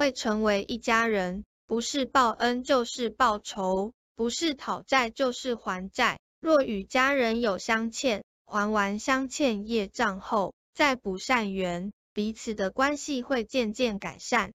会成为一家人不是报恩就是报仇不是讨债就是还债。若与家人有相欠还完相欠业障后再补善缘彼此的关系会渐渐改善